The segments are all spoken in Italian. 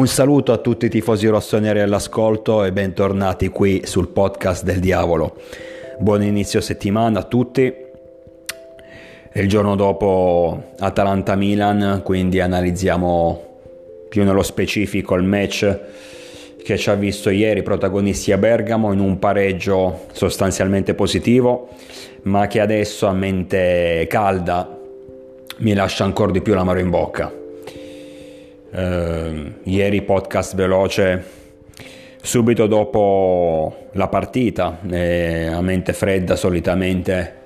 Un saluto a tutti i tifosi rossoneri all'ascolto e bentornati qui sul podcast del diavolo. Buon inizio settimana a tutti. il giorno dopo Atalanta-Milan, quindi analizziamo più nello specifico il match che ci ha visto ieri protagonisti a Bergamo in un pareggio sostanzialmente positivo, ma che adesso a mente calda mi lascia ancora di più l'amaro in bocca eh, ieri podcast veloce subito dopo la partita, eh, a mente fredda solitamente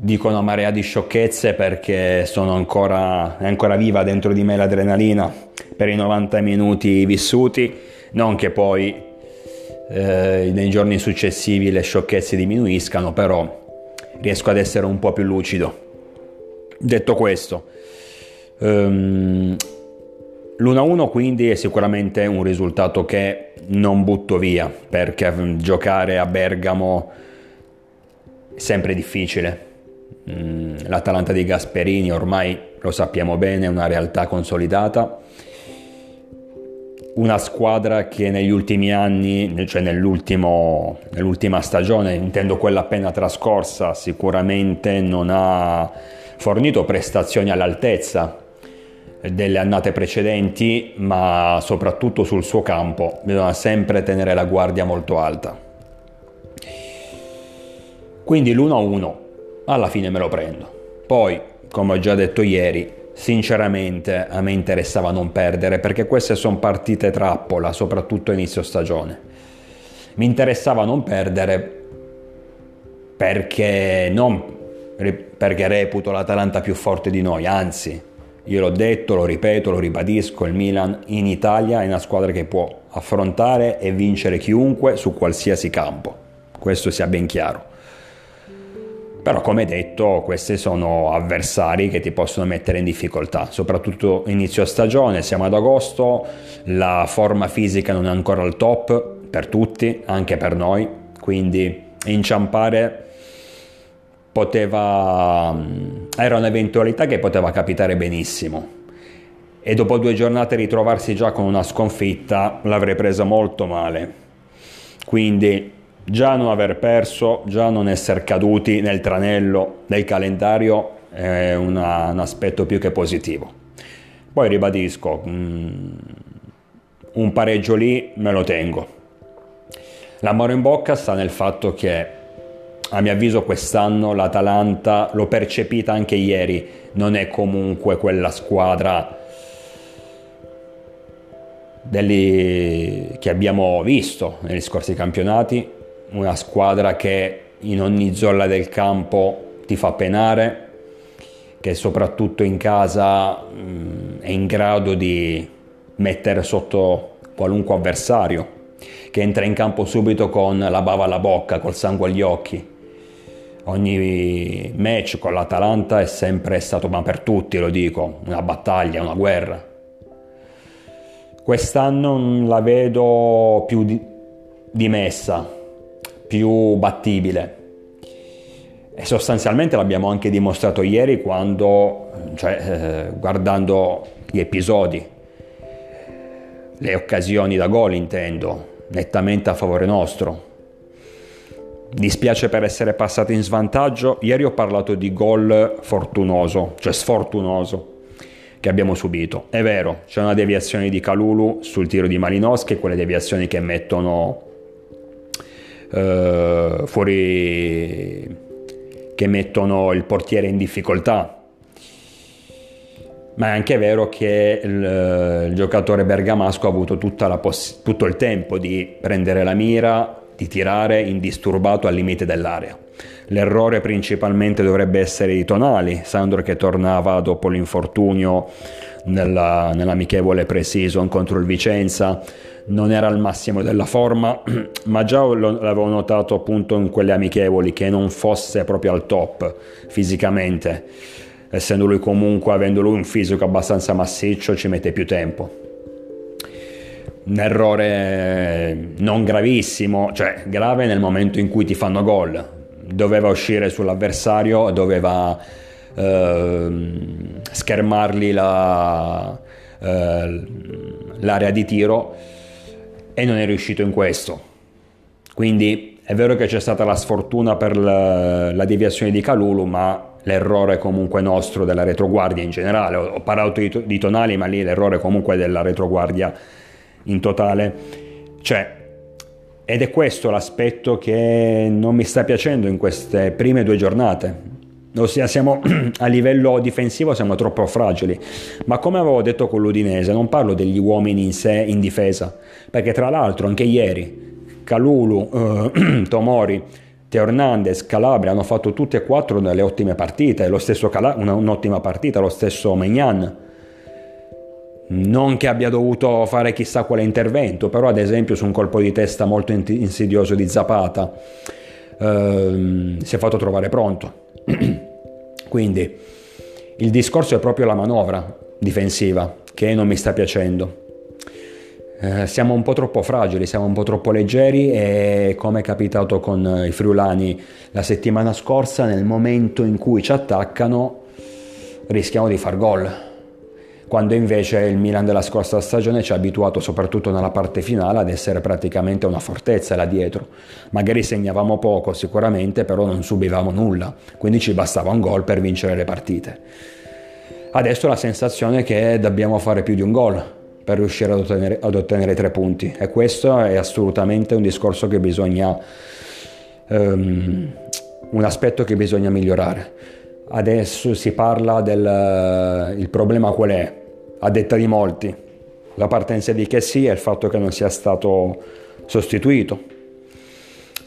dico una marea di sciocchezze perché ancora, è ancora viva dentro di me l'adrenalina per i 90 minuti vissuti, non che poi eh, nei giorni successivi le sciocchezze diminuiscano, però riesco ad essere un po' più lucido. Detto questo, Um, L'1-1 quindi è sicuramente un risultato che non butto via perché giocare a Bergamo è sempre difficile. L'Atalanta di Gasperini ormai lo sappiamo bene, è una realtà consolidata. Una squadra che negli ultimi anni, cioè nell'ultima stagione, intendo quella appena trascorsa, sicuramente non ha fornito prestazioni all'altezza delle annate precedenti, ma soprattutto sul suo campo bisogna sempre tenere la guardia molto alta. Quindi l'1-1 alla fine me lo prendo. Poi, come ho già detto ieri, sinceramente a me interessava non perdere perché queste sono partite trappola, soprattutto inizio stagione. Mi interessava non perdere perché non perché reputo l'Atalanta più forte di noi, anzi io l'ho detto, lo ripeto, lo ribadisco, il Milan in Italia è una squadra che può affrontare e vincere chiunque su qualsiasi campo. Questo sia ben chiaro. Però come detto, questi sono avversari che ti possono mettere in difficoltà, soprattutto inizio stagione, siamo ad agosto, la forma fisica non è ancora al top per tutti, anche per noi, quindi inciampare poteva, mm, era un'eventualità che poteva capitare benissimo. E dopo due giornate ritrovarsi già con una sconfitta l'avrei presa molto male. Quindi già non aver perso, già non essere caduti nel tranello del calendario è una, un aspetto più che positivo. Poi ribadisco, mm, un pareggio lì me lo tengo. L'amore in bocca sta nel fatto che a mio avviso quest'anno l'Atalanta, l'ho percepita anche ieri, non è comunque quella squadra degli, che abbiamo visto negli scorsi campionati, una squadra che in ogni zona del campo ti fa penare, che soprattutto in casa mh, è in grado di mettere sotto qualunque avversario, che entra in campo subito con la bava alla bocca, col sangue agli occhi ogni match con l'Atalanta è sempre stato, ma per tutti lo dico, una battaglia, una guerra. Quest'anno la vedo più dimessa, più battibile. E sostanzialmente l'abbiamo anche dimostrato ieri quando, cioè, eh, guardando gli episodi, le occasioni da gol intendo, nettamente a favore nostro Dispiace per essere passati in svantaggio. Ieri ho parlato di gol fortunoso, cioè sfortunoso, che abbiamo subito. È vero, c'è una deviazione di Calulu sul tiro di Malinowski, quelle deviazioni che mettono eh, fuori, che mettono il portiere in difficoltà. Ma è anche vero che il, il giocatore bergamasco ha avuto poss- tutto il tempo di prendere la mira, di tirare indisturbato al limite dell'area. L'errore principalmente dovrebbe essere di Tonali, Sandro che tornava dopo l'infortunio nella, nell'amichevole pre-season contro il Vicenza, non era al massimo della forma, ma già l'avevo notato appunto in quelle amichevoli che non fosse proprio al top fisicamente, essendo lui comunque, avendo lui un fisico abbastanza massiccio, ci mette più tempo un errore non gravissimo, cioè grave nel momento in cui ti fanno gol. Doveva uscire sull'avversario, doveva eh, schermargli la, eh, l'area di tiro e non è riuscito in questo. Quindi è vero che c'è stata la sfortuna per la, la deviazione di Calulu, ma l'errore comunque nostro della retroguardia in generale. Ho, ho parlato di, di, Tonali, ma lì l'errore comunque della retroguardia in totale. Cioè, ed è questo l'aspetto che non mi sta piacendo in queste prime due giornate. Ossia, siamo a livello difensivo siamo troppo fragili. Ma come avevo detto con l'Udinese, non parlo degli uomini in sé in difesa, perché tra l'altro anche ieri Calulu, eh, Tomori, Teo Hernandez, Calabria hanno fatto tutte e quattro delle ottime partite, lo stesso Cala- un'ottima partita, lo stesso Megnan non che abbia dovuto fare chissà quale intervento, però ad esempio su un colpo di testa molto insidioso di Zapata ehm, si è fatto trovare pronto. Quindi il discorso è proprio la manovra difensiva che non mi sta piacendo. Eh, siamo un po' troppo fragili, siamo un po' troppo leggeri e come è capitato con i friulani la settimana scorsa, nel momento in cui ci attaccano rischiamo di far gol quando invece il Milan della scorsa stagione ci ha abituato soprattutto nella parte finale ad essere praticamente una fortezza là dietro. Magari segnavamo poco sicuramente, però non subivamo nulla, quindi ci bastava un gol per vincere le partite. Adesso la sensazione è che dobbiamo fare più di un gol per riuscire ad ottenere, ad ottenere tre punti e questo è assolutamente un discorso che bisogna, um, un aspetto che bisogna migliorare. Adesso si parla del il problema qual è? A detta di molti, la partenza di Chessy è il fatto che non sia stato sostituito.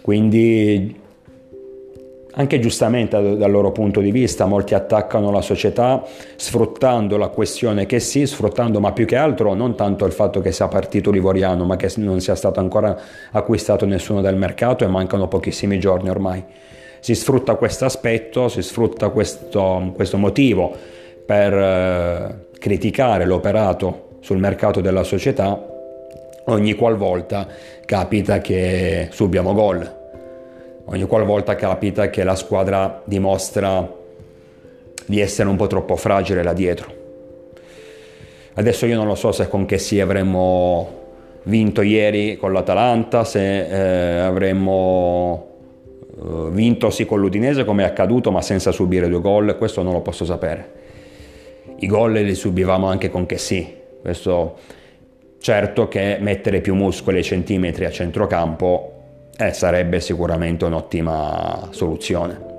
Quindi anche giustamente dal loro punto di vista molti attaccano la società sfruttando la questione che sì, sfruttando ma più che altro non tanto il fatto che sia partito Livoriano ma che non sia stato ancora acquistato nessuno del mercato e mancano pochissimi giorni ormai si sfrutta questo aspetto, si sfrutta questo, questo motivo per eh, criticare l'operato sul mercato della società ogni qualvolta capita che subiamo gol, ogni qualvolta capita che la squadra dimostra di essere un po' troppo fragile là dietro. Adesso io non lo so se con che sì avremmo vinto ieri con l'Atalanta, se eh, avremmo eh, vinto sì con l'Udinese come è accaduto ma senza subire due gol, questo non lo posso sapere. I gol li subivamo anche con che sì, questo certo che mettere più muscoli e centimetri a centrocampo eh, sarebbe sicuramente un'ottima soluzione.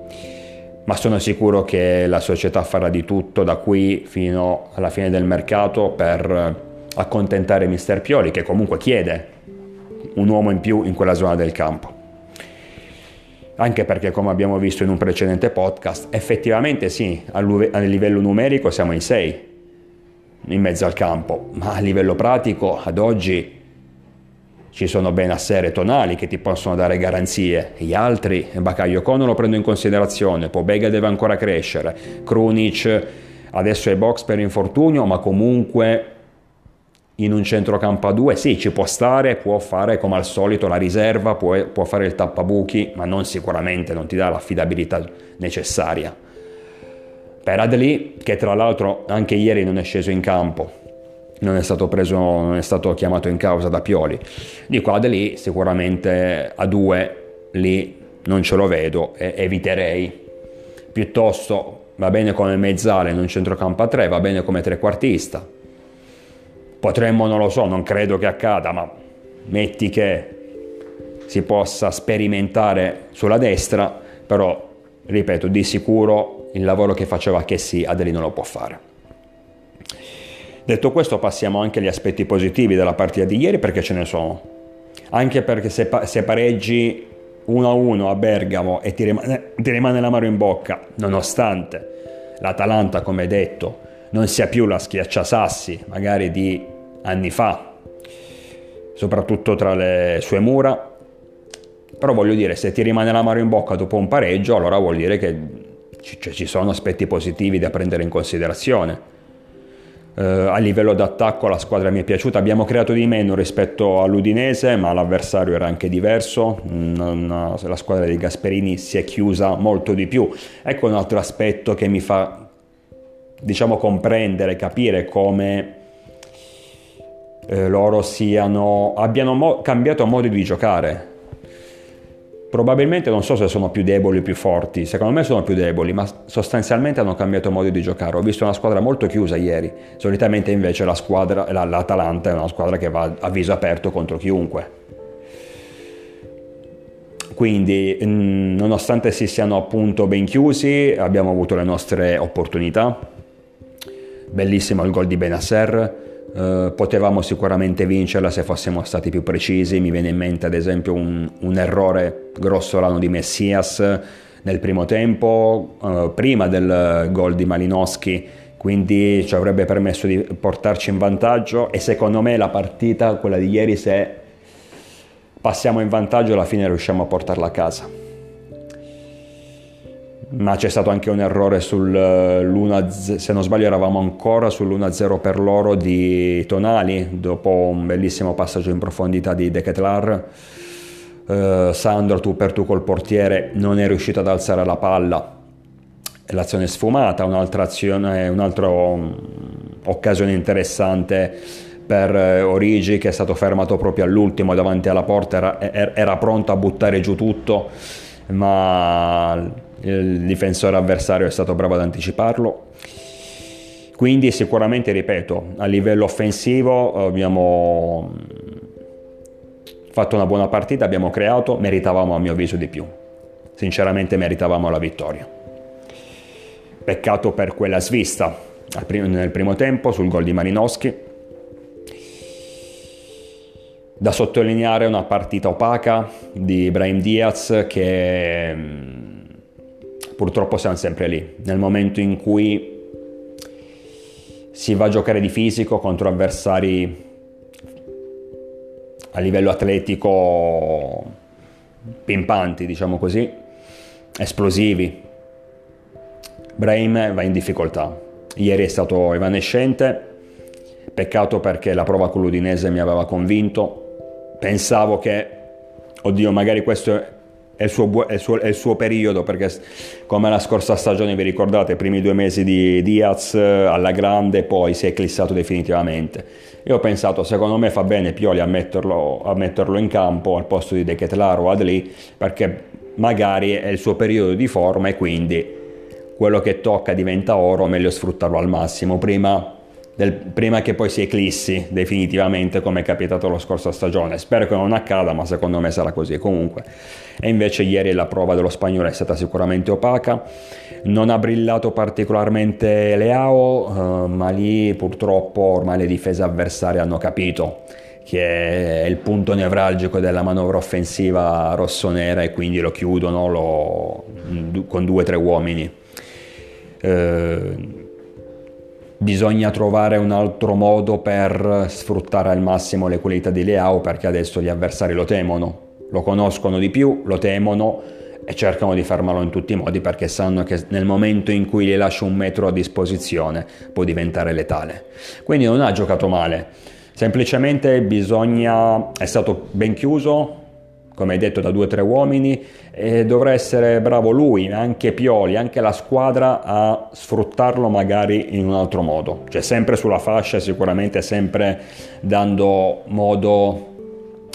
Ma sono sicuro che la società farà di tutto da qui fino alla fine del mercato per accontentare Mister Pioli che comunque chiede un uomo in più in quella zona del campo anche perché come abbiamo visto in un precedente podcast, effettivamente sì, a livello numerico siamo in 6 in mezzo al campo, ma a livello pratico ad oggi ci sono Benassere e Tonali che ti possono dare garanzie, gli altri, Bakayoko non lo prendo in considerazione, Pobega deve ancora crescere, Krunic adesso è box per infortunio, ma comunque in un centrocampo a due, sì, ci può stare, può fare come al solito la riserva, può, può fare il tappabuchi, ma non sicuramente, non ti dà l'affidabilità necessaria. Per Adli, che tra l'altro anche ieri non è sceso in campo, non è stato, preso, non è stato chiamato in causa da Pioli, dico Adli sicuramente a due lì non ce lo vedo e eviterei. Piuttosto va bene come mezzale in un centrocampo a tre, va bene come trequartista, Potremmo, non lo so, non credo che accada, ma metti che si possa sperimentare sulla destra, però, ripeto, di sicuro il lavoro che faceva che sì, Adeli non lo può fare. Detto questo passiamo anche agli aspetti positivi della partita di ieri perché ce ne sono. Anche perché se, se pareggi 1-1 a Bergamo e ti rimane, ti rimane l'amaro in bocca, nonostante l'Atalanta, come detto, non sia più la schiacciasassi magari di anni fa, soprattutto tra le sue mura. Però voglio dire, se ti rimane l'amaro in bocca dopo un pareggio, allora vuol dire che ci sono aspetti positivi da prendere in considerazione. Uh, a livello d'attacco la squadra mi è piaciuta, abbiamo creato di meno rispetto all'Udinese, ma l'avversario era anche diverso, non, la squadra di Gasperini si è chiusa molto di più. Ecco un altro aspetto che mi fa diciamo comprendere, capire come eh, loro siano, abbiano mo- cambiato modo di giocare. Probabilmente non so se sono più deboli o più forti, secondo me sono più deboli, ma sostanzialmente hanno cambiato modo di giocare. Ho visto una squadra molto chiusa ieri, solitamente invece la squadra, l'Atalanta è una squadra che va a viso aperto contro chiunque. Quindi, mm, nonostante si siano appunto ben chiusi, abbiamo avuto le nostre opportunità. Bellissimo il gol di Benasser. Uh, potevamo sicuramente vincerla se fossimo stati più precisi. Mi viene in mente, ad esempio, un, un errore grossolano di Messias nel primo tempo, uh, prima del gol di Malinowski quindi ci avrebbe permesso di portarci in vantaggio e secondo me la partita, quella di ieri, se passiamo in vantaggio alla fine riusciamo a portarla a casa. Ma c'è stato anche un errore sull'1, se non sbaglio eravamo ancora sull'1-0 per loro di Tonali, dopo un bellissimo passaggio in profondità di De Ketlar. Uh, Sandro tu per tu col portiere non è riuscito ad alzare la palla, l'azione sfumata, un'altra azione, un'altra um, occasione interessante per eh, Origi che è stato fermato proprio all'ultimo davanti alla porta, era, er, era pronto a buttare giù tutto, ma il difensore avversario è stato bravo ad anticiparlo. Quindi sicuramente, ripeto, a livello offensivo abbiamo fatto una buona partita, abbiamo creato, meritavamo a mio avviso di più. Sinceramente meritavamo la vittoria. Peccato per quella svista nel primo tempo sul gol di Malinowski da sottolineare una partita opaca di Ibrahim Diaz che mm, purtroppo siamo sempre lì. Nel momento in cui si va a giocare di fisico contro avversari a livello atletico pimpanti, diciamo così, esplosivi, Brahim va in difficoltà. Ieri è stato evanescente, peccato perché la prova con l'Udinese mi aveva convinto, pensavo che, oddio, magari questo è il, suo, è, il suo, è il, suo, periodo, perché come la scorsa stagione vi ricordate, i primi due mesi di Diaz alla grande, poi si è eclissato definitivamente. Io ho pensato, secondo me fa bene Pioli a metterlo, a metterlo in campo al posto di De Ketlar o Adli, perché magari è il suo periodo di forma e quindi quello che tocca diventa oro, meglio sfruttarlo al massimo. Prima del, prima che poi si eclissi definitivamente come è capitato la scorsa stagione. Spero che non accada, ma secondo me sarà così comunque. E invece ieri la prova dello spagnolo è stata sicuramente opaca, non ha brillato particolarmente Leao, eh, ma lì purtroppo ormai le difese avversarie hanno capito che è il punto nevralgico della manovra offensiva rossonera e quindi lo chiudono lo, con due o tre uomini. Eh, bisogna trovare un altro modo per sfruttare al massimo le qualità di Leao perché adesso gli avversari lo temono, lo conoscono di più, lo temono e cercano di fermarlo in tutti i modi perché sanno che nel momento in cui gli lascia un metro a disposizione può diventare letale. Quindi non ha giocato male, semplicemente bisogna, è stato ben chiuso, come hai detto, da due o tre uomini e dovrà essere bravo lui, anche Pioli, anche la squadra a sfruttarlo magari in un altro modo, cioè sempre sulla fascia, sicuramente sempre dando modo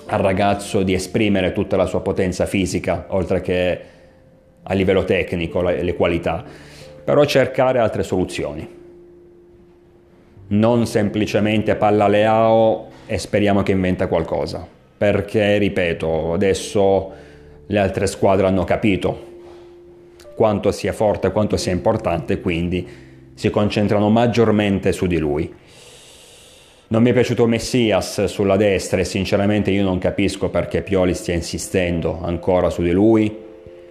al ragazzo di esprimere tutta la sua potenza fisica, oltre che a livello tecnico, le, qualità, però cercare altre soluzioni. Non semplicemente palla Leao e speriamo che inventa qualcosa perché, ripeto, adesso le altre squadre hanno capito quanto sia forte, quanto sia importante, quindi si concentrano maggiormente su di lui. Non mi è piaciuto Messias sulla destra e sinceramente io non capisco perché Pioli stia insistendo ancora su di lui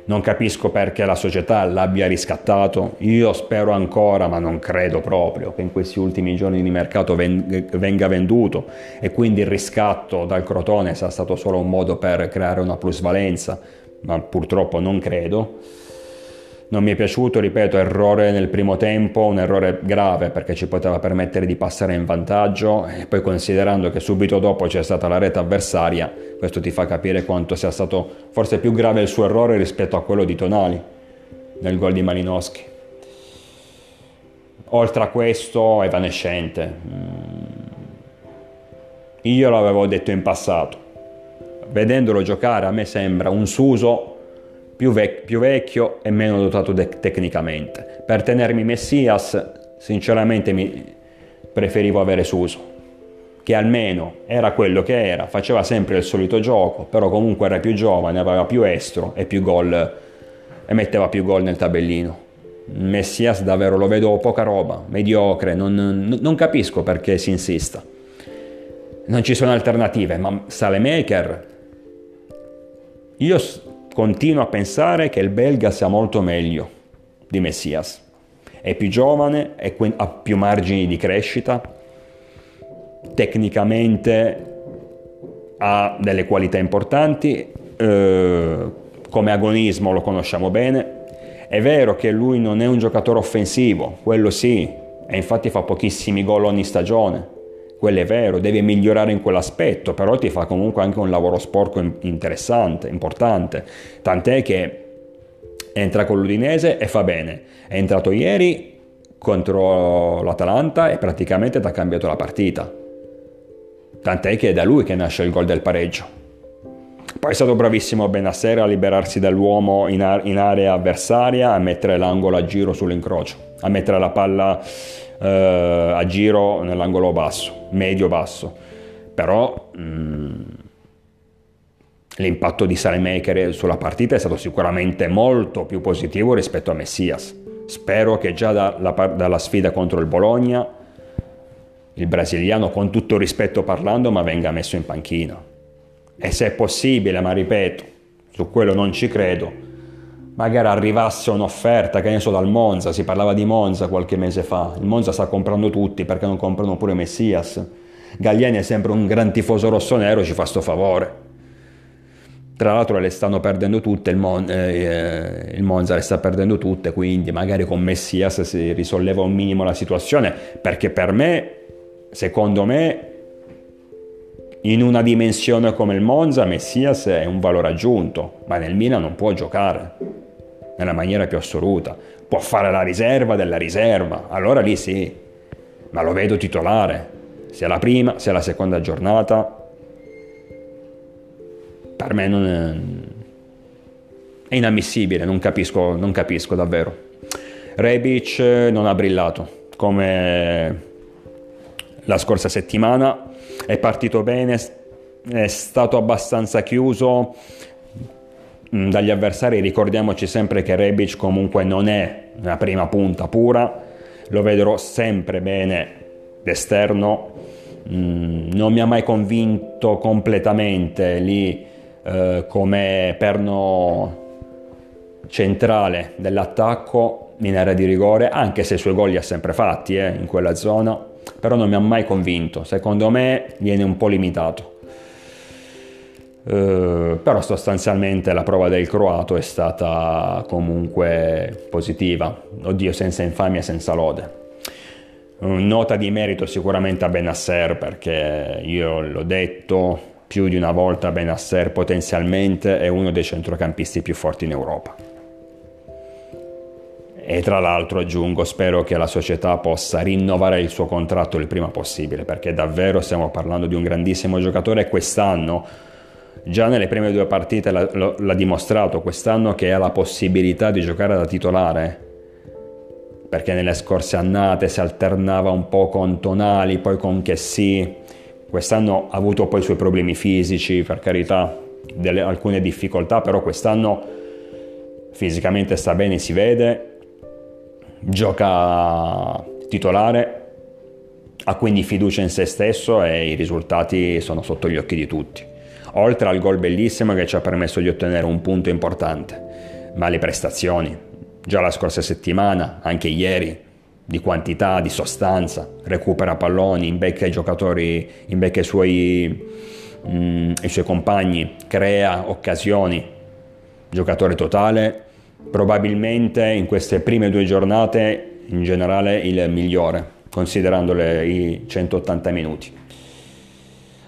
non capisco perché la società l'abbia riscattato. Io spero ancora, ma non credo proprio, che in questi ultimi giorni di mercato venga venduto e quindi il riscatto dal Crotone sia stato solo un modo per creare una plusvalenza, ma purtroppo non credo non mi è piaciuto, ripeto, errore nel primo tempo, un errore grave perché ci poteva permettere di passare in vantaggio e poi considerando che subito dopo c'è stata la rete avversaria, questo ti fa capire quanto sia stato forse più grave il suo errore rispetto a quello di Tonali nel gol di Malinowski. Oltre a questo, evanescente. Mm. io l'avevo detto in passato. Vedendolo giocare a me sembra un Suso più, vec- più vecchio e meno dotato de- tecnicamente. Per tenermi Messias, sinceramente mi preferivo avere Suso, che almeno era quello che era, faceva sempre il solito gioco, però comunque era più giovane, aveva più estro e più gol e metteva più gol nel tabellino. Messias davvero lo vedo poca roba, mediocre, non, non capisco perché si insista. Non ci sono alternative, ma Salemaker, io continuo a pensare che il belga sia molto meglio di Messias. È più giovane, ha più margini di crescita, tecnicamente ha delle qualità importanti, eh, come agonismo lo conosciamo bene. È vero che lui non è un giocatore offensivo, quello sì, e infatti fa pochissimi gol ogni stagione, quello è vero, devi migliorare in quell'aspetto, però ti fa comunque anche un lavoro sporco interessante, importante, tant'è che entra con l'Udinese e fa bene, è entrato ieri contro l'Atalanta e praticamente ti ha cambiato la partita, tant'è che è da lui che nasce il gol del pareggio. Poi è stato bravissimo Benassera a liberarsi dall'uomo in, area avversaria, a mettere l'angolo a giro sull'incrocio, a mettere la palla eh, a giro nell'angolo basso, medio-basso. Però mh, mm, l'impatto di Salemaker sulla partita è stato sicuramente molto più positivo rispetto a Messias. Spero che già dalla, dalla sfida contro il Bologna il brasiliano, con tutto rispetto parlando, ma venga messo in panchina. E se è possibile, ma ripeto, su quello non ci credo, magari arrivasse un'offerta, che ne so, dal Monza, si parlava di Monza qualche mese fa, il Monza sta comprando tutti perché non comprano pure Messias. Galliani è sempre un gran tifoso rosso-nero, ci fa sto favore. Tra l'altro le stanno perdendo tutte, il, Mon- eh, il, Monza le sta perdendo tutte, quindi magari con Messias si risolleva un minimo la situazione, perché per me, secondo me, in una dimensione come il Monza, Messias è un valore aggiunto, ma nel Milan non può giocare nella maniera più assoluta. Può fare la riserva della riserva, allora lì sì, ma lo vedo titolare, sia la prima sia la seconda giornata. Per me non è, è inammissibile, non capisco, non capisco davvero. Rebic non ha brillato come la scorsa settimana, è partito bene, è stato abbastanza chiuso, dagli avversari ricordiamoci sempre che Rebic comunque non è una prima punta pura, lo vedrò sempre bene d'esterno, mm, non mi ha mai convinto completamente lì eh, come perno centrale dell'attacco in area di rigore, anche se i suoi gol li ha sempre fatti eh, in quella zona, però non mi ha mai convinto, secondo me viene un po' limitato. Uh, però sostanzialmente la prova del croato è stata comunque positiva, oddio senza infamia, senza lode. Nota di merito sicuramente a Benasser perché io l'ho detto più di una volta Benasser potenzialmente è uno dei centrocampisti più forti in Europa. E tra l'altro aggiungo, spero che la società possa rinnovare il suo contratto il prima possibile perché davvero stiamo parlando di un grandissimo giocatore e quest'anno già nelle prime due partite l'ha, l'ha dimostrato quest'anno che ha la possibilità di giocare da titolare. Perché nelle scorse annate si alternava un po' con Tonali, poi con Chessy. Quest'anno ha avuto poi i suoi problemi fisici, per carità, delle, alcune difficoltà, però quest'anno fisicamente sta bene, si vede, gioca titolare, ha quindi fiducia in se stesso e i risultati sono sotto gli occhi di tutti oltre al gol bellissimo che ci ha permesso di ottenere un punto importante, ma le prestazioni, già la scorsa settimana, anche ieri, di quantità, di sostanza, recupera palloni, imbecca i giocatori, imbecca i suoi, mm, i suoi compagni, crea occasioni, giocatore totale, probabilmente in queste prime due giornate in generale il migliore, considerando i 180 minuti.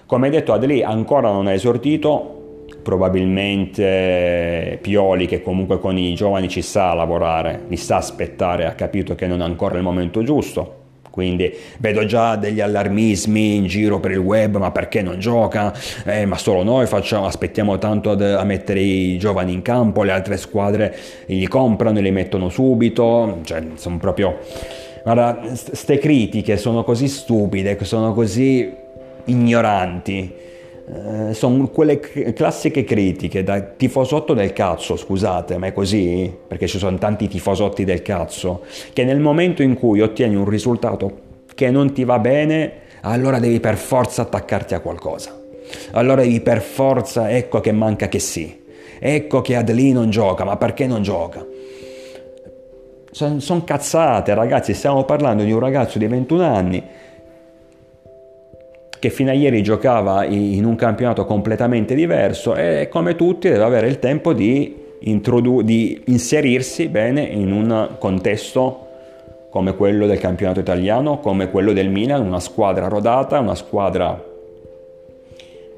Come detto Adli ancora non è esordito, probabilmente Pioli che comunque con i giovani ci sa lavorare, li sa aspettare, ha capito che non è ancora il momento giusto, Quindi vedo già degli allarmismi in giro per il web, ma perché non gioca? Eh, ma solo noi facciamo, aspettiamo tanto ad, a mettere i giovani in campo, le altre squadre li comprano e li mettono subito, cioè sono proprio... Guarda, queste critiche sono così stupide, sono così ignoranti, eh, sono quelle classiche critiche da tifosotto del cazzo, scusate, ma è così? Perché ci sono tanti tifosotti del cazzo, che nel momento in cui ottieni un risultato che non ti va bene, allora devi per forza attaccarti a qualcosa. Allora devi per forza, ecco che manca che sì. Ecco che Adli non gioca, ma perché non gioca? Sono son cazzate, ragazzi, stiamo parlando di un ragazzo di 21 anni che fino a ieri giocava in un campionato completamente diverso e come tutti deve avere il tempo di, introdu- di inserirsi bene in un contesto come quello del campionato italiano, come quello del Milan, una squadra rodata, una squadra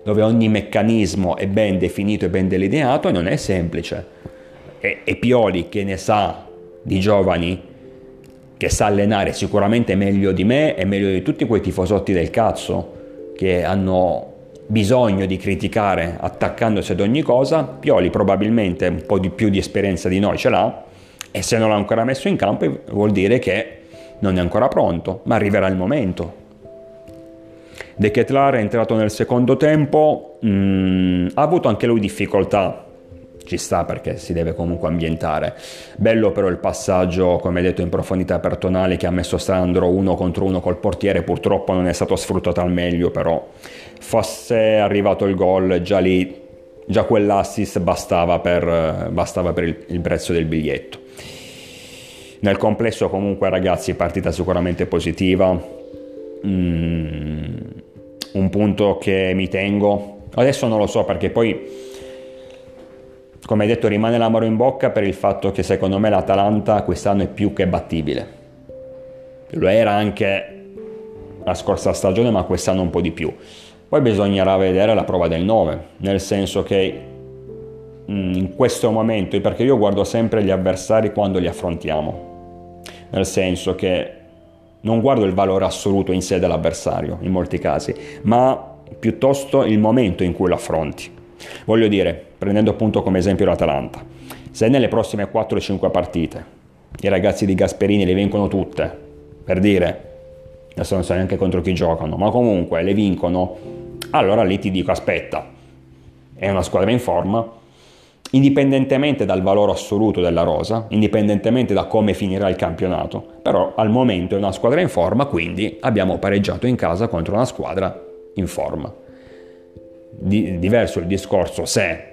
dove ogni meccanismo è ben definito e ben delineato e non è semplice. E, e Pioli che ne sa di giovani, che sa allenare sicuramente meglio di me e meglio di tutti quei tifosotti del cazzo, che hanno bisogno di criticare attaccandosi ad ogni cosa, Pioli probabilmente un po' di più di esperienza di noi ce l'ha e se non l'ha ancora messo in campo vuol dire che non è ancora pronto, ma arriverà il momento. De Ketlar è entrato nel secondo tempo, mh, mm, ha avuto anche lui difficoltà ci sta perché si deve comunque ambientare. Bello però il passaggio, come detto, in profondità per Tonali che ha messo Sandro uno contro uno col portiere, purtroppo non è stato sfruttato al meglio, però fosse arrivato il gol già lì, già quell'assist bastava per, bastava per il, il prezzo del biglietto. Nel complesso comunque ragazzi partita sicuramente positiva, mm, un punto che mi tengo, adesso non lo so perché poi come detto rimane l'amaro in bocca per il fatto che secondo me l'Atalanta quest'anno è più che battibile. Lo era anche la scorsa stagione, ma quest'anno un po' di più. Poi bisognerà vedere la prova del 9, nel senso che mm, in questo momento, perché io guardo sempre gli avversari quando li affrontiamo, nel senso che non guardo il valore assoluto in sé dell'avversario in molti casi, ma piuttosto il momento in cui lo affronti. Voglio dire, prendendo appunto come esempio l'Atalanta, se nelle prossime 4-5 partite i ragazzi di Gasperini le vincono tutte, per dire, adesso non so neanche contro chi giocano, ma comunque le vincono, allora lì ti dico aspetta, è una squadra in forma, indipendentemente dal valore assoluto della rosa, indipendentemente da come finirà il campionato, però al momento è una squadra in forma, quindi abbiamo pareggiato in casa contro una squadra in forma di, diverso il discorso se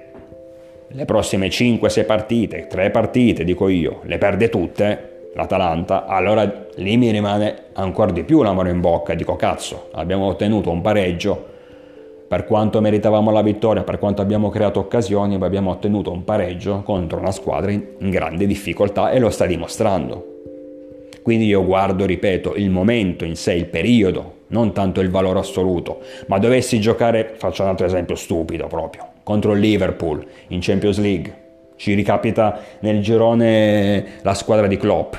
le prossime 5-6 partite, 3 partite dico io, le perde tutte l'Atalanta, allora lì mi rimane ancora di più la mano in bocca, dico cazzo, abbiamo ottenuto un pareggio, per quanto meritavamo la vittoria, per quanto abbiamo creato occasioni, abbiamo ottenuto un pareggio contro una squadra in grande difficoltà e lo sta dimostrando. Quindi io guardo, ripeto, il momento in sé, il periodo, non tanto il valore assoluto, ma dovessi giocare, faccio un altro esempio stupido proprio, contro il Liverpool in Champions League, ci ricapita nel girone la squadra di Klopp,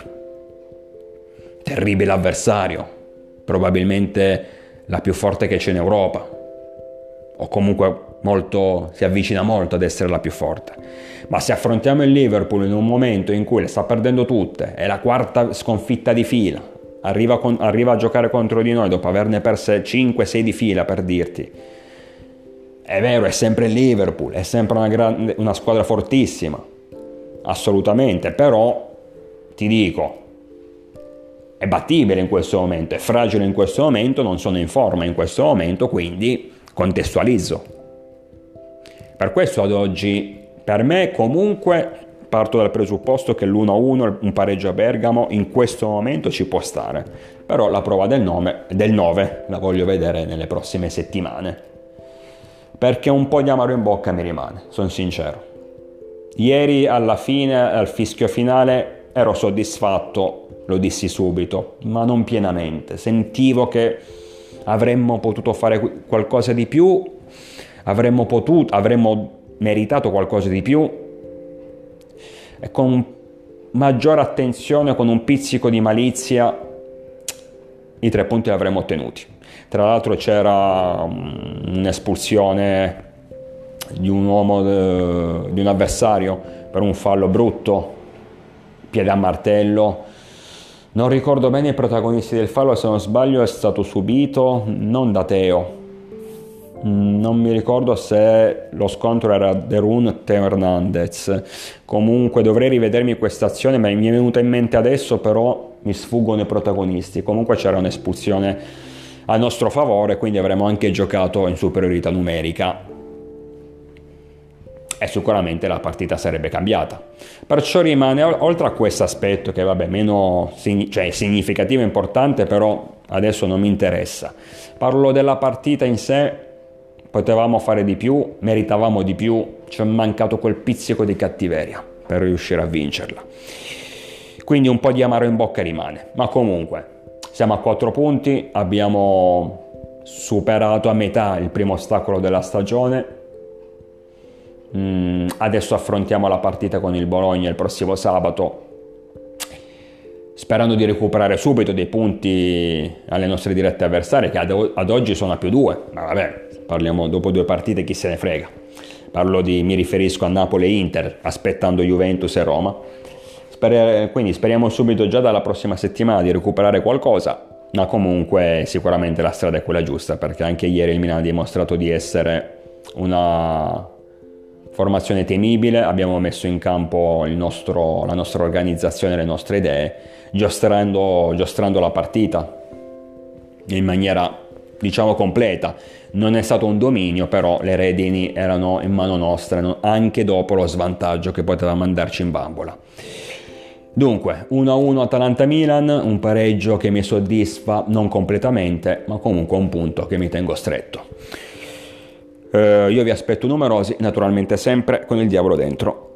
terribile avversario, probabilmente la più forte che c'è in Europa, o comunque molto, si avvicina molto ad essere la più forte. Ma se affrontiamo il Liverpool in un momento in cui le sta perdendo tutte, è la quarta sconfitta di fila, arriva, con, arriva a giocare contro di noi dopo averne perse 5-6 di fila per dirti. È vero, è sempre il Liverpool, è sempre una, grande, una squadra fortissima, assolutamente, però ti dico, è battibile in questo momento, è fragile in questo momento, non sono in forma in questo momento, quindi contestualizzo. Per questo ad oggi, per me comunque parto dal presupposto che l'1-1, un pareggio a Bergamo, in questo momento ci può stare. Però la prova del, nome, del 9 la voglio vedere nelle prossime settimane. Perché un po' di amaro in bocca mi rimane, sono sincero. Ieri alla fine, al fischio finale, ero soddisfatto, lo dissi subito, ma non pienamente. Sentivo che avremmo potuto fare qualcosa di più, avremmo potuto, avremmo meritato qualcosa di più e con maggiore attenzione, con un pizzico di malizia, i tre punti li avremmo ottenuti. Tra l'altro c'era un'espulsione di un uomo, eh, di un avversario per un fallo brutto, piede a martello. Non ricordo bene i protagonisti del fallo, se non sbaglio è stato subito non da Teo. Non mi ricordo se lo scontro era Derun Teo Hernandez. Comunque dovrei rivedermi questa azione, ma mi è venuta in mente adesso, però mi sfuggono i protagonisti. Comunque c'era un'espulsione a nostro favore, quindi avremmo anche giocato in superiorità numerica e sicuramente la partita sarebbe cambiata. Perciò rimane, oltre a questo aspetto che vabbè meno cioè, significativo e importante, però adesso non mi interessa, parlo della partita in sé, potevamo fare di più, meritavamo di più, ci è mancato quel pizzico di cattiveria per riuscire a vincerla. Quindi un po' di amaro in bocca rimane, ma comunque siamo a 4 punti, abbiamo superato a metà il primo ostacolo della stagione. Mm, adesso affrontiamo la partita con il Bologna il prossimo sabato, sperando di recuperare subito dei punti alle nostre dirette avversarie, che ad, oggi sono a più 2. Ma vabbè, parliamo dopo due partite, chi se ne frega. Parlo di, mi riferisco a Napoli e Inter, aspettando Juventus e Roma quindi speriamo subito già dalla prossima settimana di recuperare qualcosa, ma comunque sicuramente la strada è quella giusta perché anche ieri il Milan ha dimostrato di essere una formazione temibile, abbiamo messo in campo nostro, la nostra organizzazione, le nostre idee, giostrando, giostrando la partita in maniera diciamo completa. Non è stato un dominio, però le redini erano in mano nostra anche dopo lo svantaggio che poteva mandarci in bambola. Dunque, 1-1 Atalanta-Milan, un pareggio che mi soddisfa non completamente, ma comunque un punto che mi tengo stretto. Eh, io vi aspetto numerosi, naturalmente sempre con il diavolo dentro.